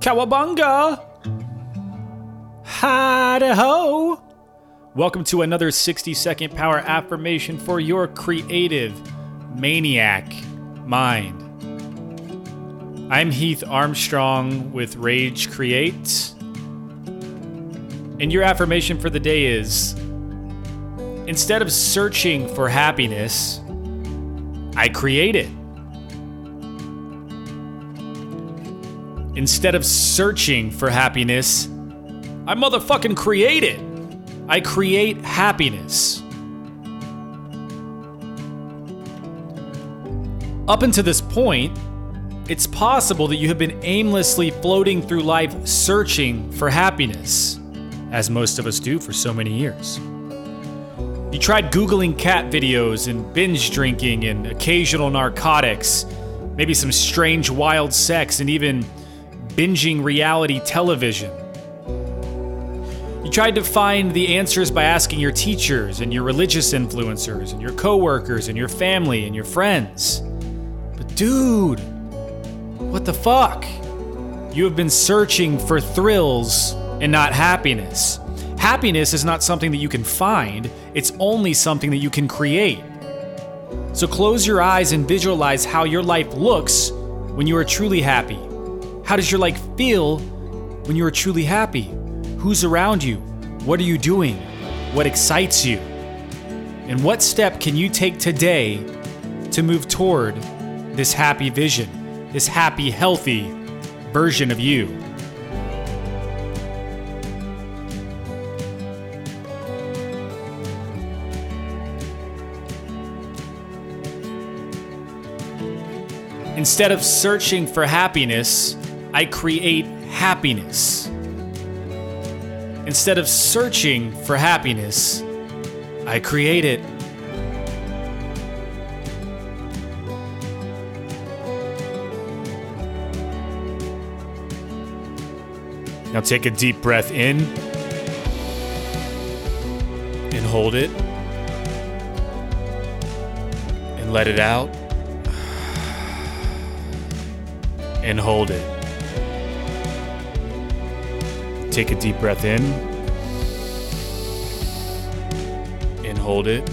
Cowabunga! Howdy ho! Welcome to another 60 second power affirmation for your creative maniac mind. I'm Heath Armstrong with Rage Create. And your affirmation for the day is instead of searching for happiness, I create it. Instead of searching for happiness, I motherfucking create it. I create happiness. Up until this point, it's possible that you have been aimlessly floating through life searching for happiness, as most of us do for so many years. You tried Googling cat videos and binge drinking and occasional narcotics, maybe some strange wild sex, and even binging reality television. You tried to find the answers by asking your teachers and your religious influencers and your coworkers and your family and your friends. But dude, what the fuck? You have been searching for thrills and not happiness. Happiness is not something that you can find, it's only something that you can create. So close your eyes and visualize how your life looks when you are truly happy. How does your life feel when you are truly happy? Who's around you? What are you doing? What excites you? And what step can you take today to move toward this happy vision, this happy, healthy version of you? Instead of searching for happiness, I create happiness. Instead of searching for happiness, I create it. Now take a deep breath in and hold it and let it out and hold it. Take a deep breath in and hold it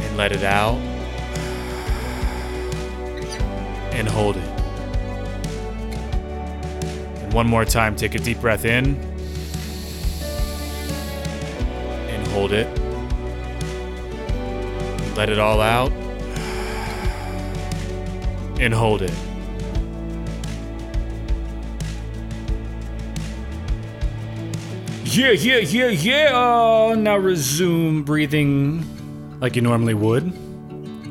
and let it out and hold it. And one more time, take a deep breath in and hold it. Let it all out and hold it. Yeah, yeah, yeah, yeah. Uh, now resume breathing like you normally would.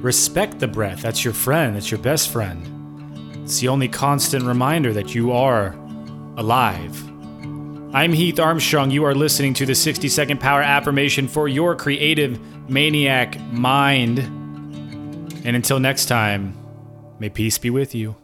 Respect the breath. That's your friend. It's your best friend. It's the only constant reminder that you are alive. I'm Heath Armstrong. You are listening to the 60 second power affirmation for your creative maniac mind. And until next time, may peace be with you.